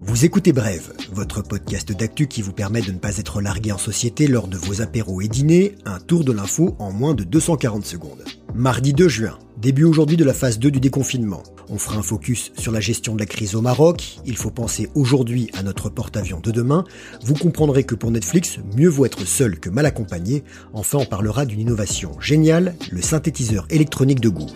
Vous écoutez Brève, votre podcast d'actu qui vous permet de ne pas être largué en société lors de vos apéros et dîners, un tour de l'info en moins de 240 secondes. Mardi 2 juin, début aujourd'hui de la phase 2 du déconfinement. On fera un focus sur la gestion de la crise au Maroc, il faut penser aujourd'hui à notre porte-avions de demain, vous comprendrez que pour Netflix, mieux vaut être seul que mal accompagné, enfin on parlera d'une innovation géniale, le synthétiseur électronique de goût.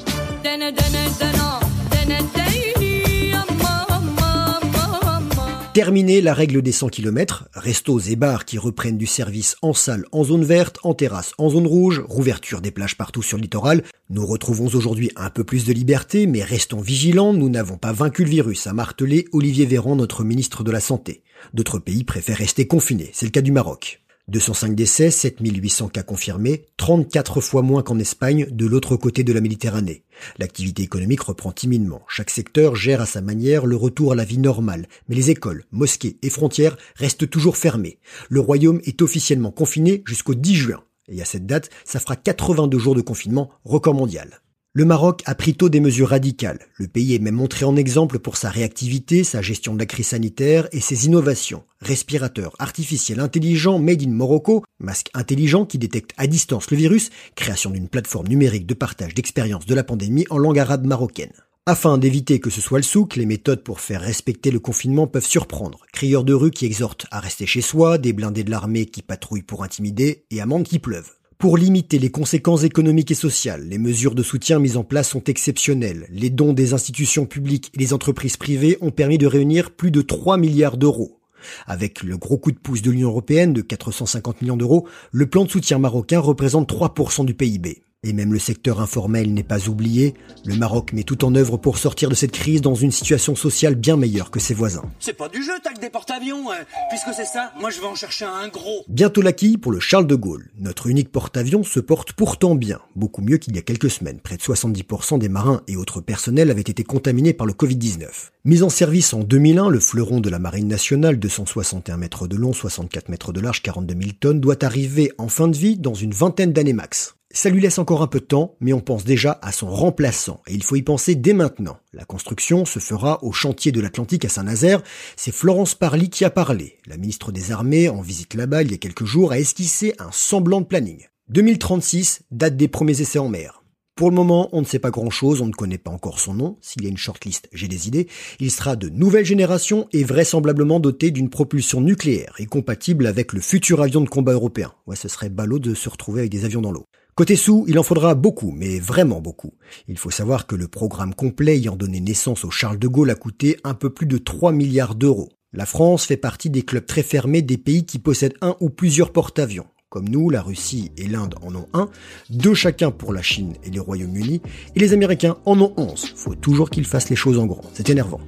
Terminé la règle des 100 km, restos et bars qui reprennent du service en salle en zone verte, en terrasse en zone rouge, rouverture des plages partout sur le littoral, nous retrouvons aujourd'hui un peu plus de liberté, mais restons vigilants, nous n'avons pas vaincu le virus, a martelé Olivier Véran, notre ministre de la Santé. D'autres pays préfèrent rester confinés, c'est le cas du Maroc. 205 décès, 7800 cas confirmés, 34 fois moins qu'en Espagne, de l'autre côté de la Méditerranée. L'activité économique reprend timidement. Chaque secteur gère à sa manière le retour à la vie normale, mais les écoles, mosquées et frontières restent toujours fermées. Le royaume est officiellement confiné jusqu'au 10 juin. Et à cette date, ça fera 82 jours de confinement, record mondial. Le Maroc a pris tôt des mesures radicales. Le pays est même montré en exemple pour sa réactivité, sa gestion de la crise sanitaire et ses innovations. Respirateurs artificiels intelligents made in Morocco, masque intelligent qui détecte à distance le virus, création d'une plateforme numérique de partage d'expériences de la pandémie en langue arabe marocaine. Afin d'éviter que ce soit le souk, les méthodes pour faire respecter le confinement peuvent surprendre. Crieurs de rue qui exhortent à rester chez soi, des blindés de l'armée qui patrouillent pour intimider et amendes qui pleuvent. Pour limiter les conséquences économiques et sociales, les mesures de soutien mises en place sont exceptionnelles. Les dons des institutions publiques et des entreprises privées ont permis de réunir plus de 3 milliards d'euros. Avec le gros coup de pouce de l'Union européenne de 450 millions d'euros, le plan de soutien marocain représente 3% du PIB. Et même le secteur informel n'est pas oublié. Le Maroc met tout en œuvre pour sortir de cette crise dans une situation sociale bien meilleure que ses voisins. C'est pas du jeu, tac des porte-avions. Hein. Puisque c'est ça, moi je vais en chercher un gros. Bientôt l'acquis pour le Charles de Gaulle. Notre unique porte-avions se porte pourtant bien. Beaucoup mieux qu'il y a quelques semaines. Près de 70% des marins et autres personnels avaient été contaminés par le Covid-19. Mis en service en 2001, le fleuron de la Marine nationale, 261 mètres de long, 64 mètres de large, 42 000 tonnes, doit arriver en fin de vie dans une vingtaine d'années max. Ça lui laisse encore un peu de temps, mais on pense déjà à son remplaçant, et il faut y penser dès maintenant. La construction se fera au chantier de l'Atlantique à Saint-Nazaire. C'est Florence Parly qui a parlé. La ministre des Armées, en visite là-bas il y a quelques jours, a esquissé un semblant de planning. 2036, date des premiers essais en mer. Pour le moment, on ne sait pas grand-chose, on ne connaît pas encore son nom. S'il y a une shortlist, j'ai des idées. Il sera de nouvelle génération et vraisemblablement doté d'une propulsion nucléaire et compatible avec le futur avion de combat européen. Ouais, ce serait ballot de se retrouver avec des avions dans l'eau. Côté sous, il en faudra beaucoup, mais vraiment beaucoup. Il faut savoir que le programme complet ayant donné naissance au Charles de Gaulle a coûté un peu plus de 3 milliards d'euros. La France fait partie des clubs très fermés des pays qui possèdent un ou plusieurs porte-avions. Comme nous, la Russie et l'Inde en ont un, deux chacun pour la Chine et les Royaumes-Unis, et les Américains en ont onze. Faut toujours qu'ils fassent les choses en grand. C'est énervant.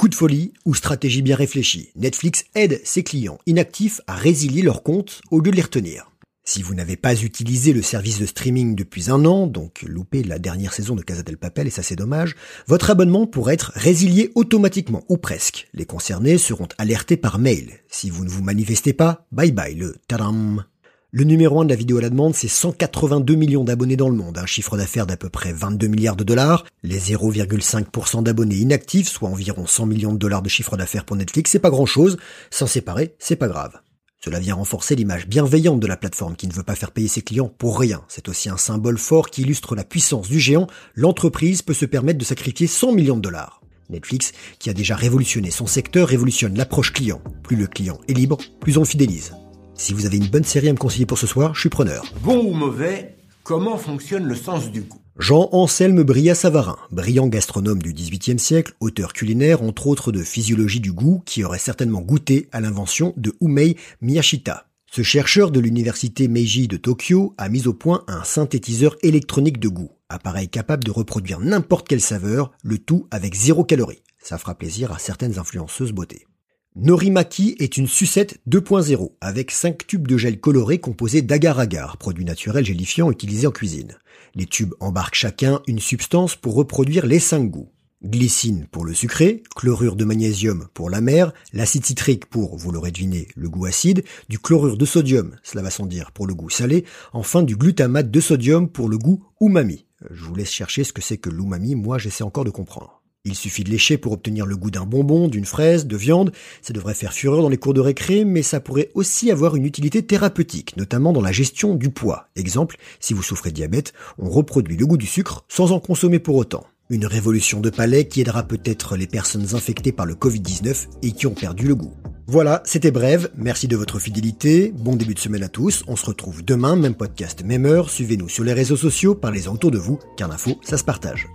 Coup de folie ou stratégie bien réfléchie, Netflix aide ses clients inactifs à résilier leurs comptes au lieu de les retenir. Si vous n'avez pas utilisé le service de streaming depuis un an, donc loupé la dernière saison de Casa del Papel et ça c'est dommage, votre abonnement pourrait être résilié automatiquement ou presque. Les concernés seront alertés par mail. Si vous ne vous manifestez pas, bye bye le tadam. Le numéro 1 de la vidéo à la demande, c'est 182 millions d'abonnés dans le monde, un chiffre d'affaires d'à peu près 22 milliards de dollars. Les 0,5% d'abonnés inactifs, soit environ 100 millions de dollars de chiffre d'affaires pour Netflix, c'est pas grand chose. S'en séparer, c'est pas grave. Cela vient renforcer l'image bienveillante de la plateforme qui ne veut pas faire payer ses clients pour rien. C'est aussi un symbole fort qui illustre la puissance du géant. L'entreprise peut se permettre de sacrifier 100 millions de dollars. Netflix, qui a déjà révolutionné son secteur, révolutionne l'approche client. Plus le client est libre, plus on fidélise. Si vous avez une bonne série à me conseiller pour ce soir, je suis preneur. Bon ou mauvais, comment fonctionne le sens du goût? Jean-Anselme Bria-Savarin, brillant gastronome du XVIIIe siècle, auteur culinaire entre autres de Physiologie du goût, qui aurait certainement goûté à l'invention de Umei Miyashita. Ce chercheur de l'université Meiji de Tokyo a mis au point un synthétiseur électronique de goût, appareil capable de reproduire n'importe quelle saveur, le tout avec zéro calorie. Ça fera plaisir à certaines influenceuses beauté. Norimaki est une sucette 2.0 avec 5 tubes de gel coloré composés d'agar-agar, produit naturel gélifiant utilisé en cuisine. Les tubes embarquent chacun une substance pour reproduire les 5 goûts. Glycine pour le sucré, chlorure de magnésium pour l'amer, l'acide citrique pour, vous l'aurez deviné, le goût acide, du chlorure de sodium, cela va sans dire, pour le goût salé, enfin du glutamate de sodium pour le goût umami. Je vous laisse chercher ce que c'est que l'umami, moi j'essaie encore de comprendre. Il suffit de lécher pour obtenir le goût d'un bonbon, d'une fraise, de viande. Ça devrait faire fureur dans les cours de récré, mais ça pourrait aussi avoir une utilité thérapeutique, notamment dans la gestion du poids. Exemple, si vous souffrez de diabète, on reproduit le goût du sucre sans en consommer pour autant. Une révolution de palais qui aidera peut-être les personnes infectées par le Covid-19 et qui ont perdu le goût. Voilà, c'était bref. Merci de votre fidélité. Bon début de semaine à tous. On se retrouve demain, même podcast, même heure. Suivez-nous sur les réseaux sociaux, parlez-en autour de vous, car l'info, ça se partage.